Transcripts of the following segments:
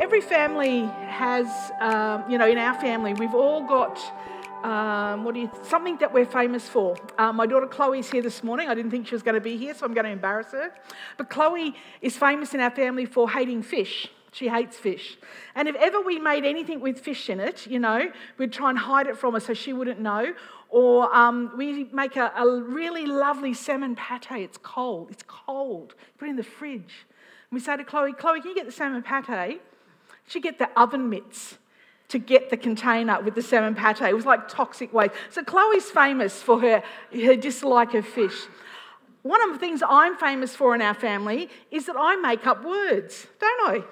every family has, um, you know, in our family, we've all got um, what do you, something that we're famous for. Uh, my daughter Chloe's here this morning. I didn't think she was going to be here, so I'm going to embarrass her. But Chloe is famous in our family for hating fish. She hates fish. And if ever we made anything with fish in it, you know, we'd try and hide it from her so she wouldn't know. Or um, we make a, a, really lovely salmon pate. It's cold. It's cold. Put it in the fridge. And we say to Chloe, Chloe, can you get the salmon pate? She get the oven mitts to get the container with the salmon pate. It was like toxic waste. So Chloe's famous for her, her dislike of fish. One of the things I'm famous for in our family is that I make up words, don't I?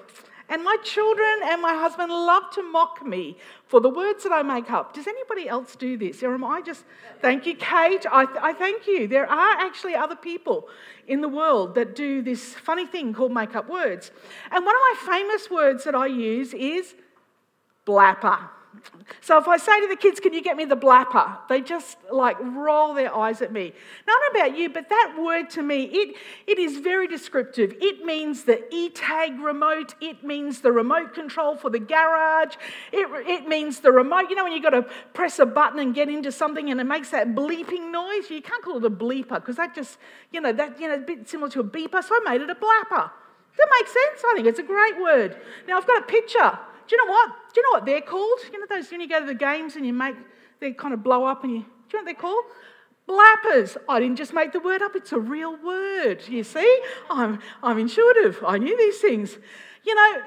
And my children and my husband love to mock me for the words that I make up. Does anybody else do this? Or am I just, thank you, Kate. I, I thank you. There are actually other people in the world that do this funny thing called make up words. And one of my famous words that I use is blapper. So if I say to the kids, Can you get me the blapper? They just like roll their eyes at me. Not about you, but that word to me, it, it is very descriptive. It means the e tag remote, it means the remote control for the garage, it, it means the remote. You know, when you've got to press a button and get into something and it makes that bleeping noise? You can't call it a bleeper because that just, you know, that, you know, a bit similar to a beeper. So I made it a blapper. Does that make sense? I think it's a great word. Now I've got a picture. Do you know what? What they're called? You know those when you go to the games and you make they kind of blow up and you. Do you know what they're called? Blappers. I didn't just make the word up, it's a real word. You see? I'm, I'm intuitive. I knew these things. You know,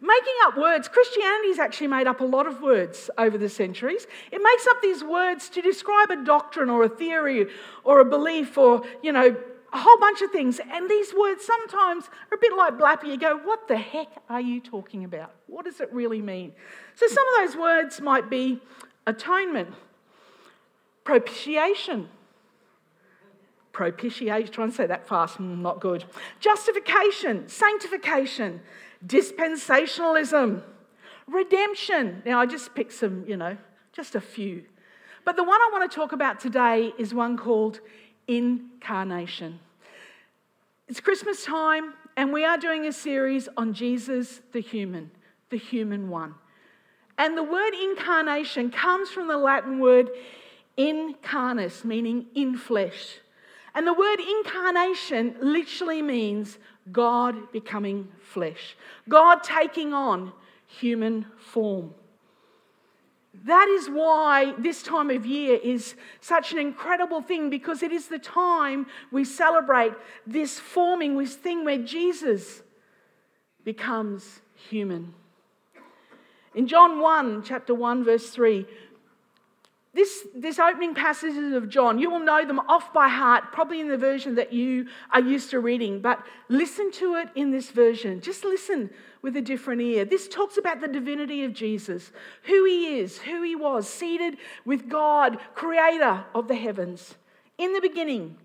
making up words, Christianity's actually made up a lot of words over the centuries. It makes up these words to describe a doctrine or a theory or a belief or, you know, a whole bunch of things. And these words sometimes are a bit like blappy. You go, what the heck are you talking about? What does it really mean? So some of those words might be atonement, propitiation. Propitiation, try and say that fast, mm, not good. Justification, sanctification, dispensationalism, redemption. Now, I just picked some, you know, just a few. But the one I want to talk about today is one called incarnation. It's Christmas time, and we are doing a series on Jesus the human, the human one. And the word incarnation comes from the Latin word incarnus, meaning in flesh. And the word incarnation literally means God becoming flesh, God taking on human form. That is why this time of year is such an incredible thing because it is the time we celebrate this forming, this thing where Jesus becomes human. In John 1, chapter 1, verse 3, this, this opening passages of John, you will know them off by heart, probably in the version that you are used to reading, but listen to it in this version. Just listen with a different ear. This talks about the divinity of Jesus, who he is, who he was, seated with God, creator of the heavens. In the beginning,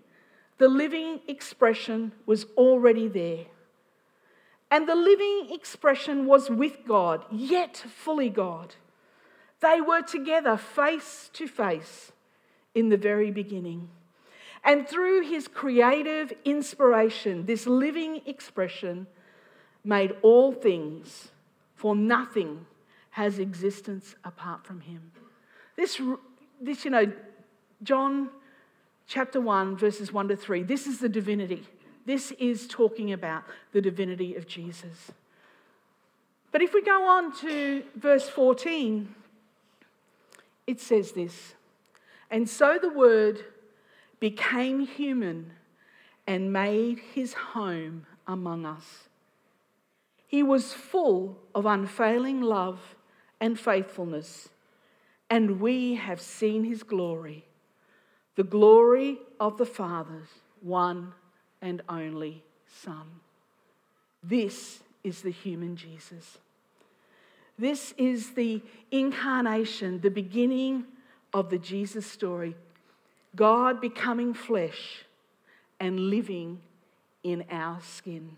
the living expression was already there. And the living expression was with God, yet fully God. They were together face to face in the very beginning. And through his creative inspiration, this living expression made all things, for nothing has existence apart from him. This, this, you know, John chapter 1, verses 1 to 3, this is the divinity. This is talking about the divinity of Jesus. But if we go on to verse 14, it says this And so the Word became human and made his home among us. He was full of unfailing love and faithfulness, and we have seen his glory, the glory of the Father's one and only Son. This is the human Jesus. This is the incarnation, the beginning of the Jesus story. God becoming flesh and living in our skin.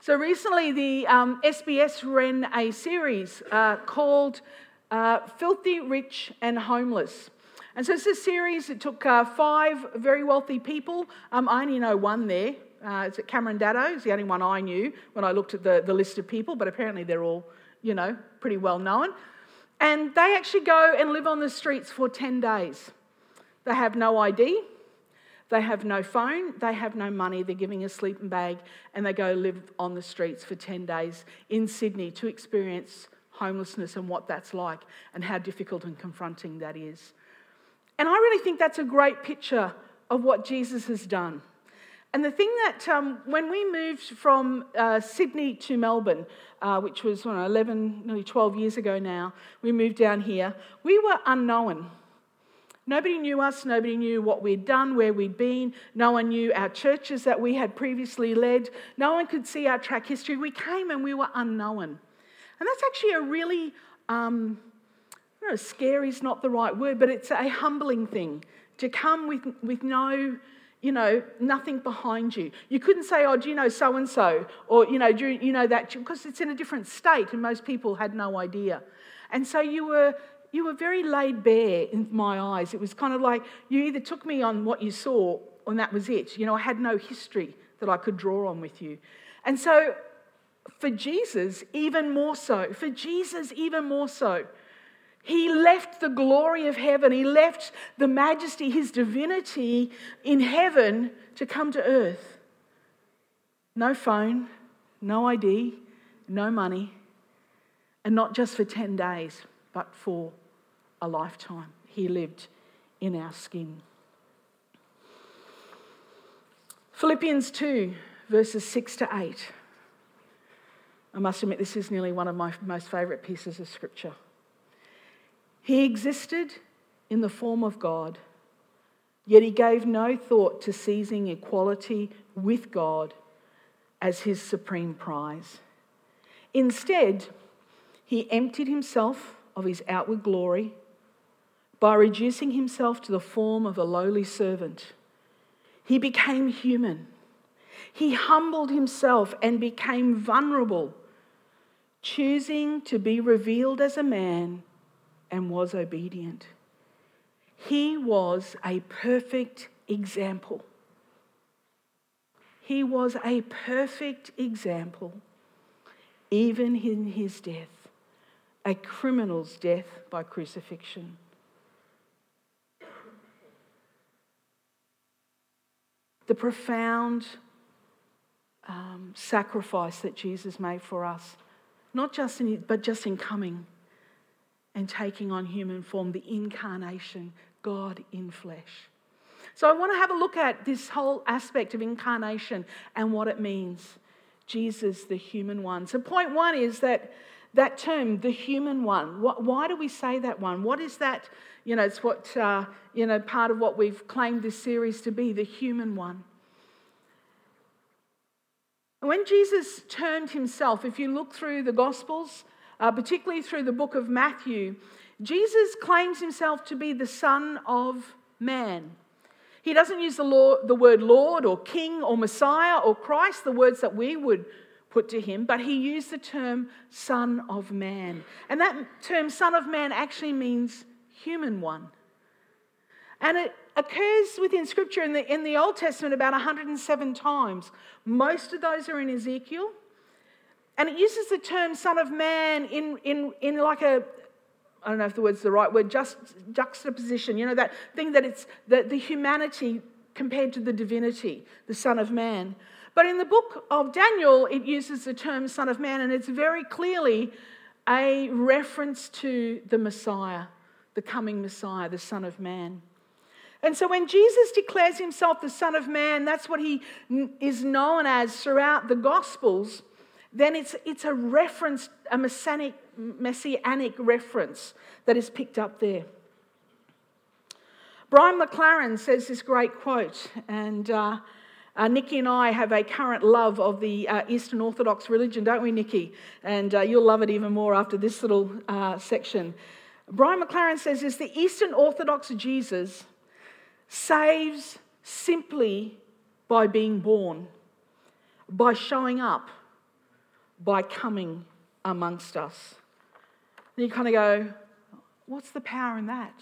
So recently, the um, SBS ran a series uh, called uh, Filthy Rich and Homeless. And so it's a series. It took uh, five very wealthy people. Um, I only know one there. Uh, it's Cameron Daddo. It's the only one I knew when I looked at the, the list of people, but apparently they're all, you know, pretty well known. And they actually go and live on the streets for 10 days. They have no ID, they have no phone, they have no money, they're giving a sleeping bag, and they go live on the streets for 10 days in Sydney to experience homelessness and what that's like and how difficult and confronting that is. And I really think that's a great picture of what Jesus has done. And the thing that, um, when we moved from uh, Sydney to Melbourne, uh, which was know, 11, nearly 12 years ago now, we moved down here, we were unknown. Nobody knew us, nobody knew what we'd done, where we'd been, no one knew our churches that we had previously led, no one could see our track history. We came and we were unknown. And that's actually a really, um, I know, scary is not the right word, but it's a humbling thing to come with, with no, you know, nothing behind you. You couldn't say, oh, do you know so and so? Or, you know, do you know that? Because it's in a different state and most people had no idea. And so you were you were very laid bare in my eyes. It was kind of like you either took me on what you saw, and that was it. You know, I had no history that I could draw on with you. And so, for Jesus, even more so, for Jesus, even more so, he left the glory of heaven, he left the majesty, his divinity in heaven to come to earth. No phone, no ID, no money, and not just for 10 days, but for a lifetime. He lived in our skin. Philippians 2, verses 6 to 8. I must admit, this is nearly one of my most favourite pieces of scripture. He existed in the form of God, yet he gave no thought to seizing equality with God as his supreme prize. Instead, he emptied himself of his outward glory by reducing himself to the form of a lowly servant. He became human. He humbled himself and became vulnerable, choosing to be revealed as a man and was obedient. He was a perfect example. He was a perfect example, even in his death, a criminal's death by crucifixion. the profound um, sacrifice that Jesus made for us, not just in, but just in coming and taking on human form, the incarnation, God in flesh. So I want to have a look at this whole aspect of incarnation and what it means. Jesus, the human one. So, point one is that that term, the human one, why do we say that one? What is that? You know, it's what, uh, you know, part of what we've claimed this series to be, the human one. When Jesus turned himself, if you look through the Gospels, uh, particularly through the book of Matthew, Jesus claims himself to be the Son of Man. He doesn't use the, Lord, the word Lord or King or Messiah or Christ, the words that we would put to him, but he used the term Son of Man. And that term, Son of Man, actually means human one. And it occurs within Scripture in the, in the Old Testament about 107 times. Most of those are in Ezekiel. And it uses the term Son of Man in, in, in like a, I don't know if the word's the right word, just juxtaposition, you know, that thing that it's the, the humanity compared to the divinity, the Son of Man. But in the book of Daniel, it uses the term Son of Man, and it's very clearly a reference to the Messiah, the coming Messiah, the Son of Man. And so when Jesus declares himself the Son of Man, that's what he is known as throughout the Gospels, then it's, it's a reference, a messianic, messianic reference that is picked up there. Brian McLaren says this great quote, and uh, uh, Nikki and I have a current love of the uh, Eastern Orthodox religion, don't we, Nikki? And uh, you'll love it even more after this little uh, section. Brian McLaren says this the Eastern Orthodox Jesus saves simply by being born, by showing up, by coming amongst us. And you kind of go, what's the power in that?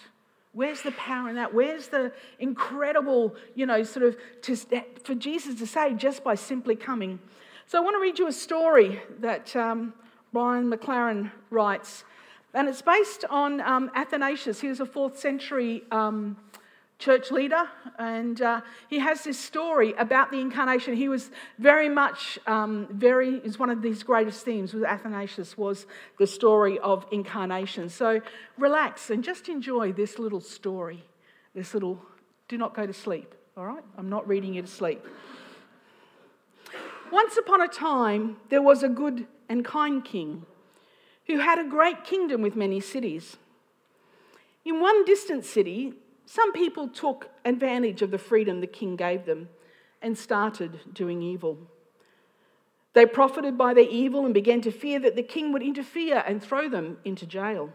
Where's the power in that? Where's the incredible, you know, sort of to, for Jesus to say just by simply coming? So I want to read you a story that um, Brian McLaren writes. And it's based on um, Athanasius. He was a fourth century um, church leader, and uh, he has this story about the incarnation. He was very much, um, very, is one of his greatest themes with Athanasius was the story of incarnation. So relax and just enjoy this little story, this little, do not go to sleep, all right? I'm not reading you to sleep. Once upon a time, there was a good and kind king who had a great kingdom with many cities. In one distant city, some people took advantage of the freedom the king gave them and started doing evil. They profited by their evil and began to fear that the king would interfere and throw them into jail.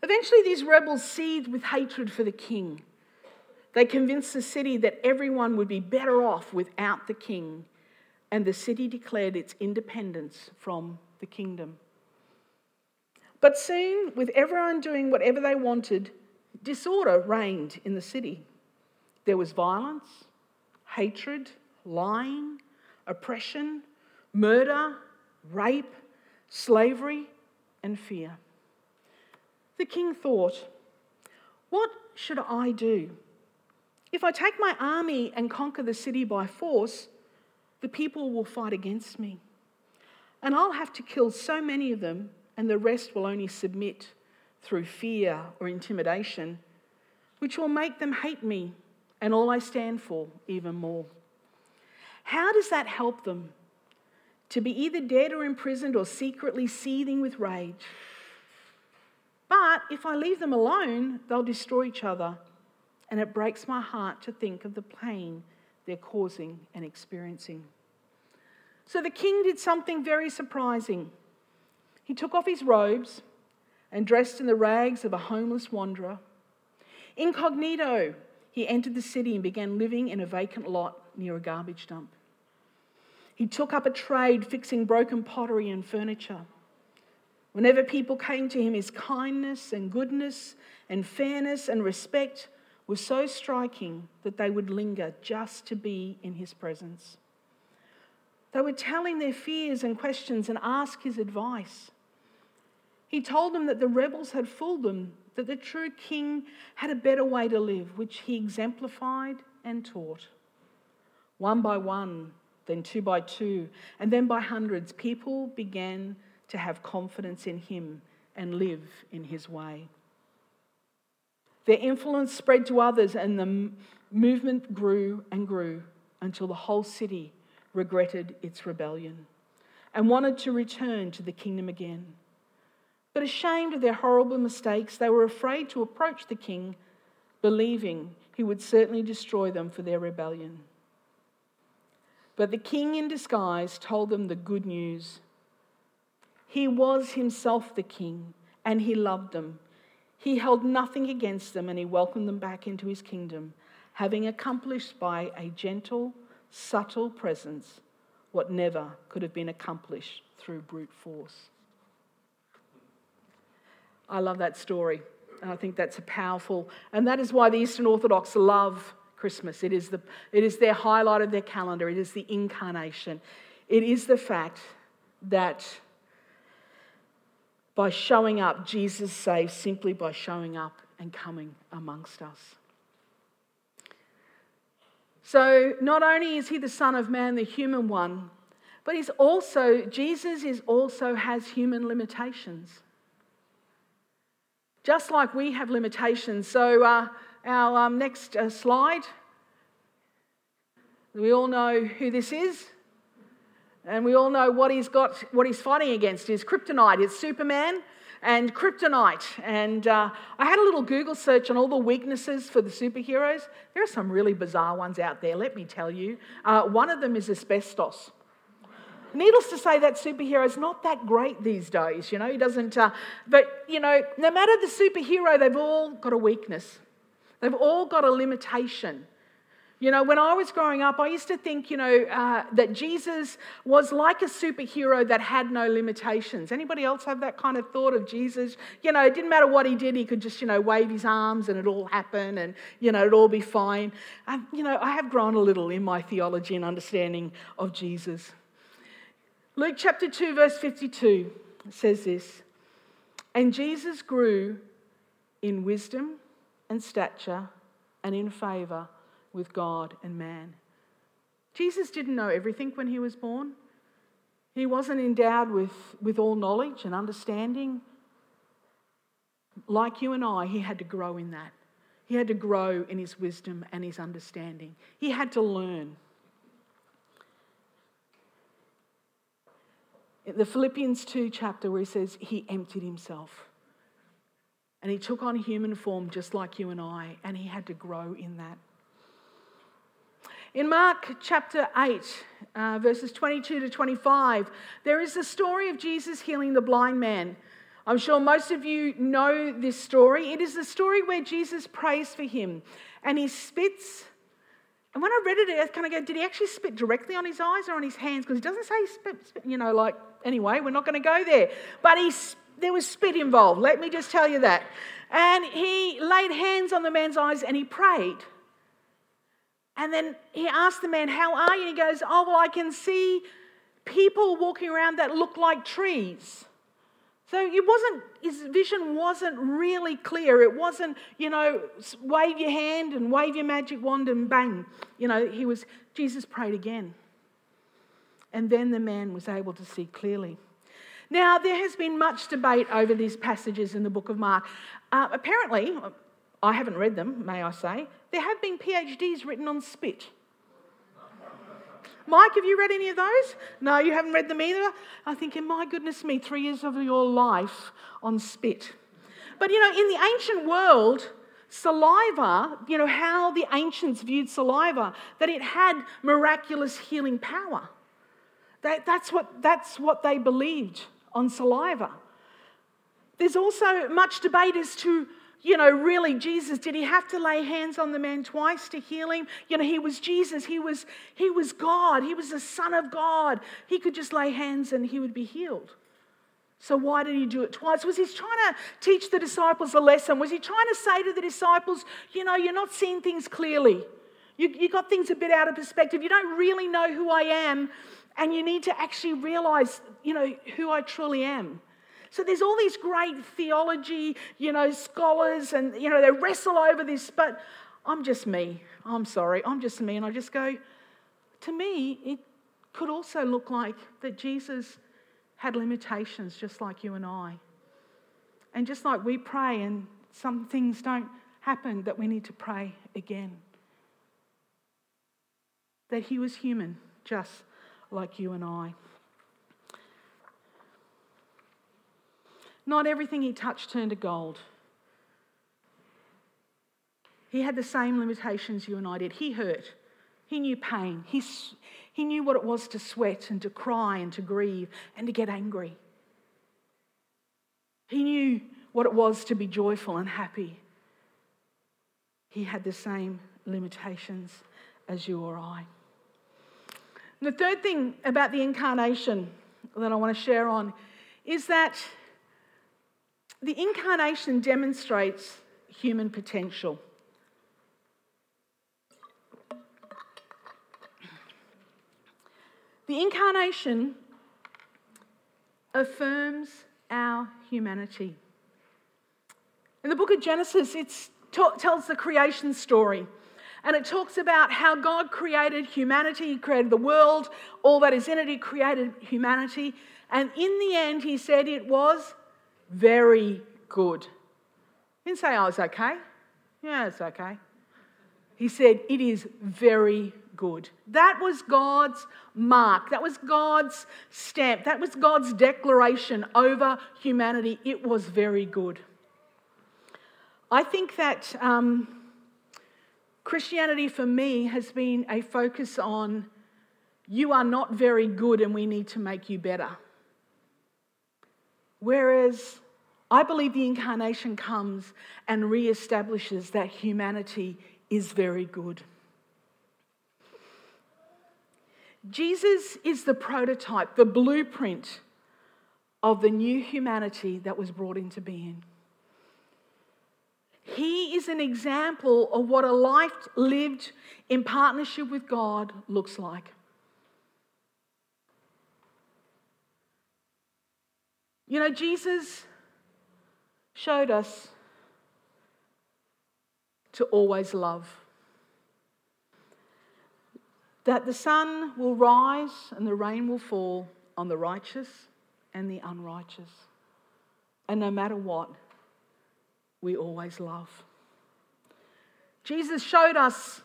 Eventually, these rebels seethed with hatred for the king. They convinced the city that everyone would be better off without the king and the city declared its independence from the kingdom. But soon, with everyone doing whatever they wanted, disorder reigned in the city. There was violence, hatred, lying, oppression, murder, rape, slavery, and fear. The king thought, What should I do? If I take my army and conquer the city by force, the people will fight against me. And I'll have to kill so many of them, and the rest will only submit through fear or intimidation, which will make them hate me and all I stand for even more. How does that help them? To be either dead or imprisoned or secretly seething with rage. But if I leave them alone, they'll destroy each other, and it breaks my heart to think of the pain they're causing and experiencing. So the king did something very surprising. He took off his robes and dressed in the rags of a homeless wanderer. Incognito, he entered the city and began living in a vacant lot near a garbage dump. He took up a trade fixing broken pottery and furniture. Whenever people came to him, his kindness and goodness and fairness and respect were so striking that they would linger just to be in his presence. They would tell him their fears and questions and ask his advice. He told them that the rebels had fooled them, that the true king had a better way to live, which he exemplified and taught. One by one, then two by two, and then by hundreds, people began to have confidence in him and live in his way. Their influence spread to others, and the movement grew and grew until the whole city regretted its rebellion and wanted to return to the kingdom again. But ashamed of their horrible mistakes, they were afraid to approach the king, believing he would certainly destroy them for their rebellion. But the king, in disguise, told them the good news. He was himself the king, and he loved them he held nothing against them and he welcomed them back into his kingdom, having accomplished by a gentle, subtle presence what never could have been accomplished through brute force. I love that story. And I think that's a powerful, and that is why the Eastern Orthodox love Christmas. It is, the, it is their highlight of their calendar, it is the incarnation. It is the fact that by showing up, Jesus saves simply by showing up and coming amongst us. So, not only is he the Son of Man, the human one, but he's also, Jesus is also has human limitations. Just like we have limitations. So, uh, our um, next uh, slide, we all know who this is. And we all know what he's got, what he's fighting against is kryptonite. It's Superman and kryptonite. And uh, I had a little Google search on all the weaknesses for the superheroes. There are some really bizarre ones out there, let me tell you. Uh, one of them is asbestos. Needless to say, that superhero is not that great these days, you know, he doesn't, uh, but, you know, no matter the superhero, they've all got a weakness. They've all got a limitation. You know, when I was growing up, I used to think, you know, uh, that Jesus was like a superhero that had no limitations. Anybody else have that kind of thought of Jesus? You know, it didn't matter what he did, he could just, you know, wave his arms and it all happen and, you know, it'd all be fine. And, you know, I have grown a little in my theology and understanding of Jesus. Luke chapter 2, verse 52 says this And Jesus grew in wisdom and stature and in favour with God and man. Jesus didn't know everything when he was born. He wasn't endowed with, with all knowledge and understanding. Like you and I, he had to grow in that. He had to grow in his wisdom and his understanding. He had to learn. The Philippians 2 chapter, where he says he emptied himself and he took on human form just like you and I, and he had to grow in that. In Mark chapter 8, uh, verses 22 to 25, there is the story of Jesus healing the blind man. I'm sure most of you know this story. It is the story where Jesus prays for him and he spits. And when I read it, I kind of go, did he actually spit directly on his eyes or on his hands? Because he doesn't say spit, spit, you know, like, anyway, we're not going to go there. But he, there was spit involved, let me just tell you that. And he laid hands on the man's eyes and he prayed. And then he asked the man, How are you? And he goes, Oh, well, I can see people walking around that look like trees. So it wasn't, his vision wasn't really clear. It wasn't, you know, wave your hand and wave your magic wand and bang. You know, he was, Jesus prayed again. And then the man was able to see clearly. Now, there has been much debate over these passages in the book of Mark. Uh, apparently, I haven't read them, may I say, there have been PhDs written on spit. Mike, have you read any of those? No, you haven't read them either? I think, my goodness me, three years of your life on spit. But you know, in the ancient world, saliva, you know, how the ancients viewed saliva, that it had miraculous healing power. That, that's, what, that's what they believed on saliva. There's also much debate as to you know, really, Jesus, did he have to lay hands on the man twice to heal him? You know, he was Jesus. He was, he was God. He was the Son of God. He could just lay hands and he would be healed. So why did he do it twice? Was he trying to teach the disciples a lesson? Was he trying to say to the disciples, you know, you're not seeing things clearly. You, you got things a bit out of perspective. You don't really know who I am, and you need to actually realize, you know, who I truly am. So there's all these great theology, you know, scholars, and, you know, they wrestle over this, but I'm just me. I'm sorry, I'm just me. And I just go, to me, it could also look like that Jesus had limitations just like you and I. And just like we pray and some things don't happen, that we need to pray again. That he was human, just like you and I. Not everything he touched turned to gold. He had the same limitations you and I did. He hurt. He knew pain. He, he knew what it was to sweat and to cry and to grieve and to get angry. He knew what it was to be joyful and happy. He had the same limitations as you or I. And the third thing about the incarnation that I want to share on is that the incarnation demonstrates human potential. The incarnation affirms our humanity. In the book of Genesis, it tells the creation story. And it talks about how God created humanity, He created the world, all that is in it, He created humanity. And in the end, He said it was very good. He didn't say, oh, it's okay. Yeah, it's okay. He said, it is very good. That was God's mark. That was God's stamp. That was God's declaration over humanity. It was very good. I think that um, Christianity for me has been a focus on you are not very good and we need to make you better. Whereas I believe the incarnation comes and re-establishes that humanity is very good. Jesus is the prototype, the blueprint of the new humanity that was brought into being. He is an example of what a life lived in partnership with God looks like. You know, Jesus showed us to always love. That the sun will rise and the rain will fall on the righteous and the unrighteous. And no matter what, we always love. Jesus showed us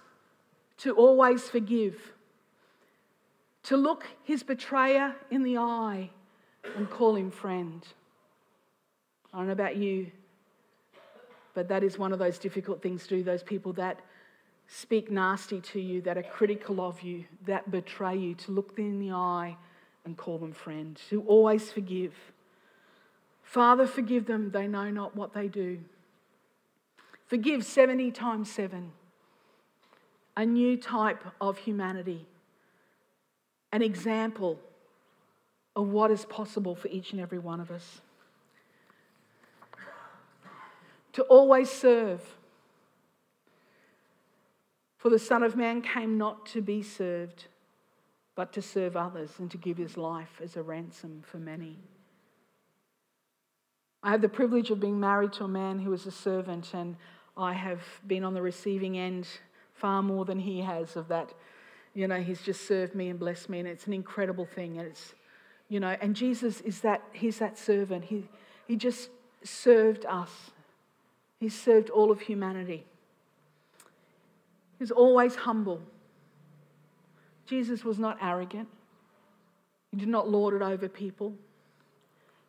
to always forgive, to look his betrayer in the eye and call him friend. I don't know about you, but that is one of those difficult things to do. Those people that speak nasty to you, that are critical of you, that betray you, to look them in the eye and call them friend, to always forgive. Father, forgive them, they know not what they do. Forgive 70 times 7. A new type of humanity, an example of what is possible for each and every one of us. To always serve. For the Son of Man came not to be served, but to serve others and to give his life as a ransom for many. I have the privilege of being married to a man who is a servant, and I have been on the receiving end far more than he has of that. You know, he's just served me and blessed me, and it's an incredible thing. And it's, you know, and Jesus is that, he's that servant. He, he just served us, he served all of humanity. He was always humble. Jesus was not arrogant, he did not lord it over people,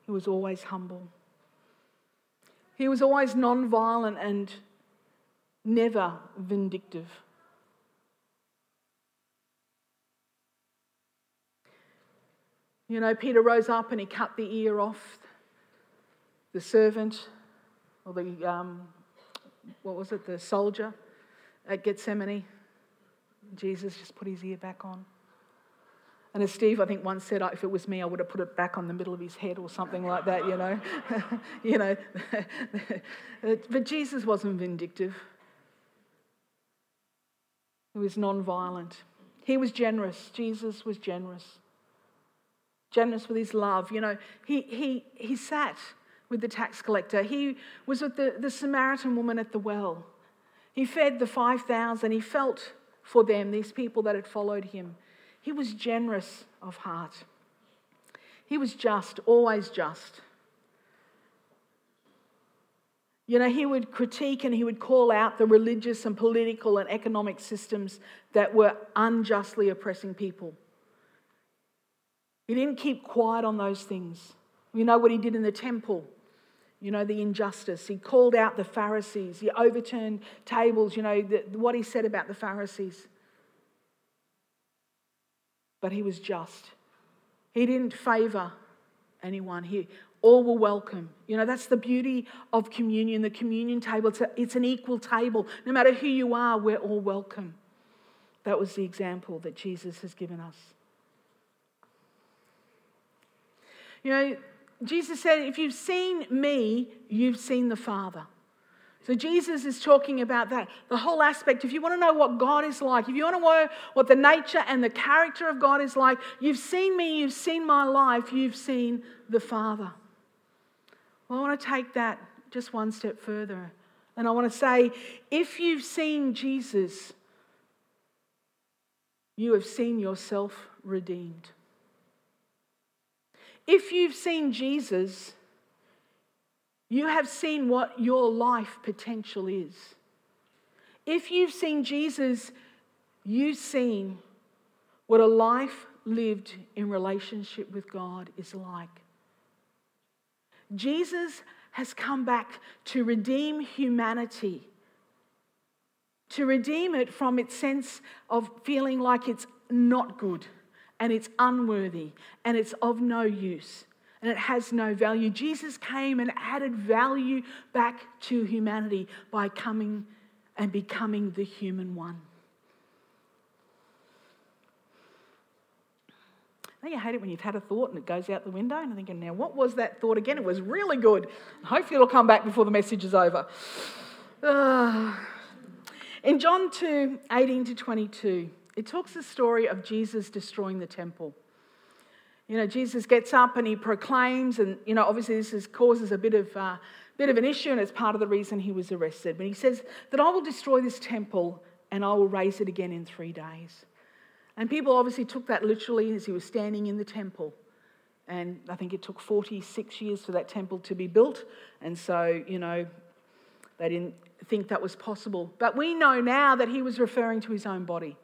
he was always humble. He was always non-violent and never vindictive. You know, Peter rose up and he cut the ear off the servant, or the, um, what was it, the soldier at Gethsemane. Jesus just put his ear back on. And as Steve, I think, once said, if it was me, I would have put it back on the middle of his head or something like that, you know. you know. but Jesus wasn't vindictive. He was non-violent. He was generous. Jesus was generous. Generous with his love. You know, he, he, he sat with the tax collector. He was with the, the Samaritan woman at the well. He fed the 5,000. He felt for them, these people that had followed him. He was generous of heart. He was just, always just. You know, he would critique and he would call out the religious and political and economic systems that were unjustly oppressing people. He didn't keep quiet on those things. You know what he did in the temple? You know, the injustice. He called out the Pharisees. He overturned tables, you know, the, what he said about the Pharisees. But he was just. He didn't favour anyone. He all were welcome. You know, that's the beauty of communion, the communion table. It's, a, it's an equal table. No matter who you are, we're all welcome. That was the example that Jesus has given us. You know, Jesus said, if you've seen me, you've seen the Father. So Jesus is talking about that, the whole aspect. If you want to know what God is like, if you want to know what the nature and the character of God is like, you've seen me, you've seen my life, you've seen the Father. Well, I want to take that just one step further. And I want to say if you've seen Jesus, you have seen yourself redeemed. If you've seen Jesus, you have seen what your life potential is. If you've seen Jesus, you've seen what a life lived in relationship with God is like. Jesus has come back to redeem humanity, to redeem it from its sense of feeling like it's not good and it's unworthy and it's of no use and it has no value. Jesus came and added value back to humanity by coming and becoming the human one. Don't you hate it when you've had a thought and it goes out the window and I'm thinking, now what was that thought again? It was really good. Hopefully it'll come back before the message is over. Uh, in John 2 18 to 22, it talks the story of Jesus destroying the temple. You know, Jesus gets up and he proclaims, and, you know, obviously this is, causes a bit of, uh, bit of an issue, and it's part of the reason he was arrested. But he says that I will destroy this temple and I will raise it again in three days. And people obviously took that literally as he was standing in the temple. And I think it took 46 years for that temple to be built. And so, you know, they didn't think that was possible. But we know now that he was referring to his own body.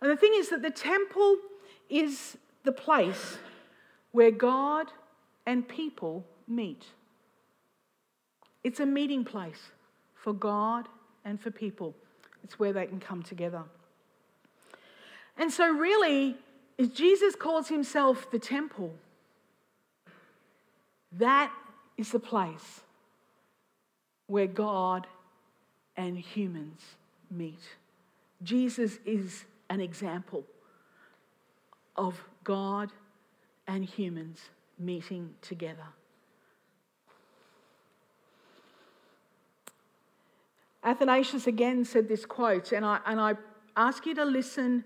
And the thing is that the temple is the place where God and people meet. It's a meeting place for God and for people. It's where they can come together. And so, really, if Jesus calls himself the temple, that is the place where God and humans meet. Jesus is an example of God and humans meeting together. Athanasius again said this quote, and I, and I ask you to listen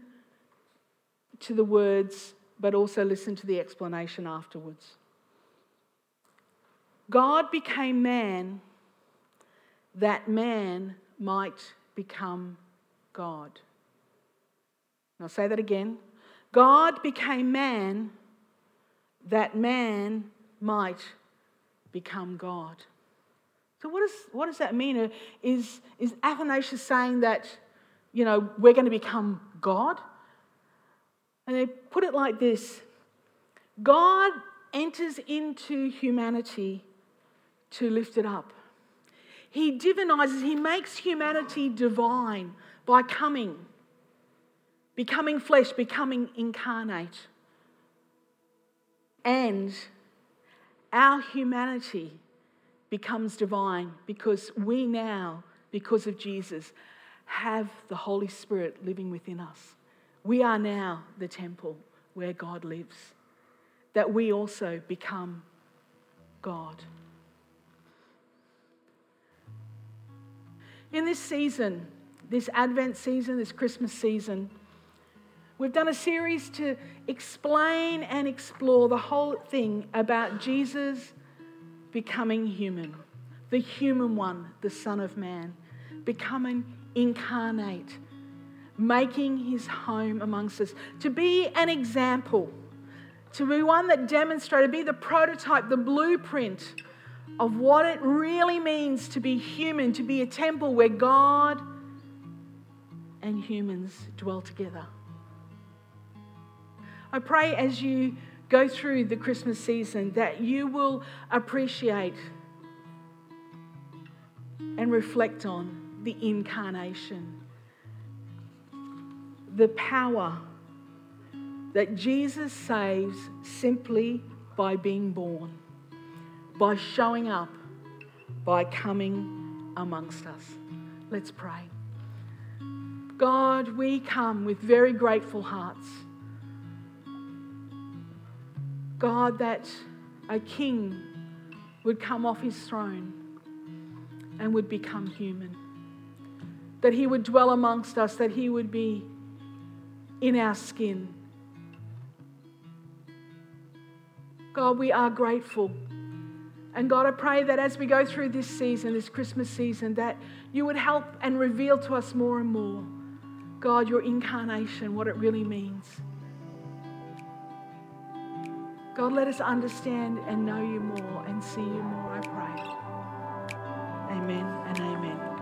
to the words, but also listen to the explanation afterwards. God became man that man might become God. I'll say that again. God became man that man might become God. So, what, is, what does that mean? Uh, is, is Athanasius saying that, you know, we're going to become God? And they put it like this God enters into humanity to lift it up. He divinizes, he makes humanity divine by coming, becoming flesh, becoming incarnate. And our humanity becomes divine because we now, because of Jesus, have the Holy Spirit living within us. We are now the temple where God lives, that we also become God. In this season, this Advent season, this Christmas season, we've done a series to explain and explore the whole thing about Jesus becoming human, the human one, the Son of Man, becoming incarnate making his home amongst us, to be an example, to be one that demonstrated, be the prototype, the blueprint of what it really means to be human, to be a temple where God and humans dwell together. I pray as you go through the Christmas season that you will appreciate and reflect on the incarnation the power that Jesus saves simply by being born, by showing up, by coming amongst us. Let's pray. God, we come with very grateful hearts. God, that a king would come off his throne and would become human. That he would dwell amongst us, that he would be in our skin. God, we are grateful. And God, I pray that as we go through this season, this Christmas season, that you would help and reveal to us more and more, God, your incarnation, what it really means. God, let us understand and know you more and see you more, I pray. Amen and amen.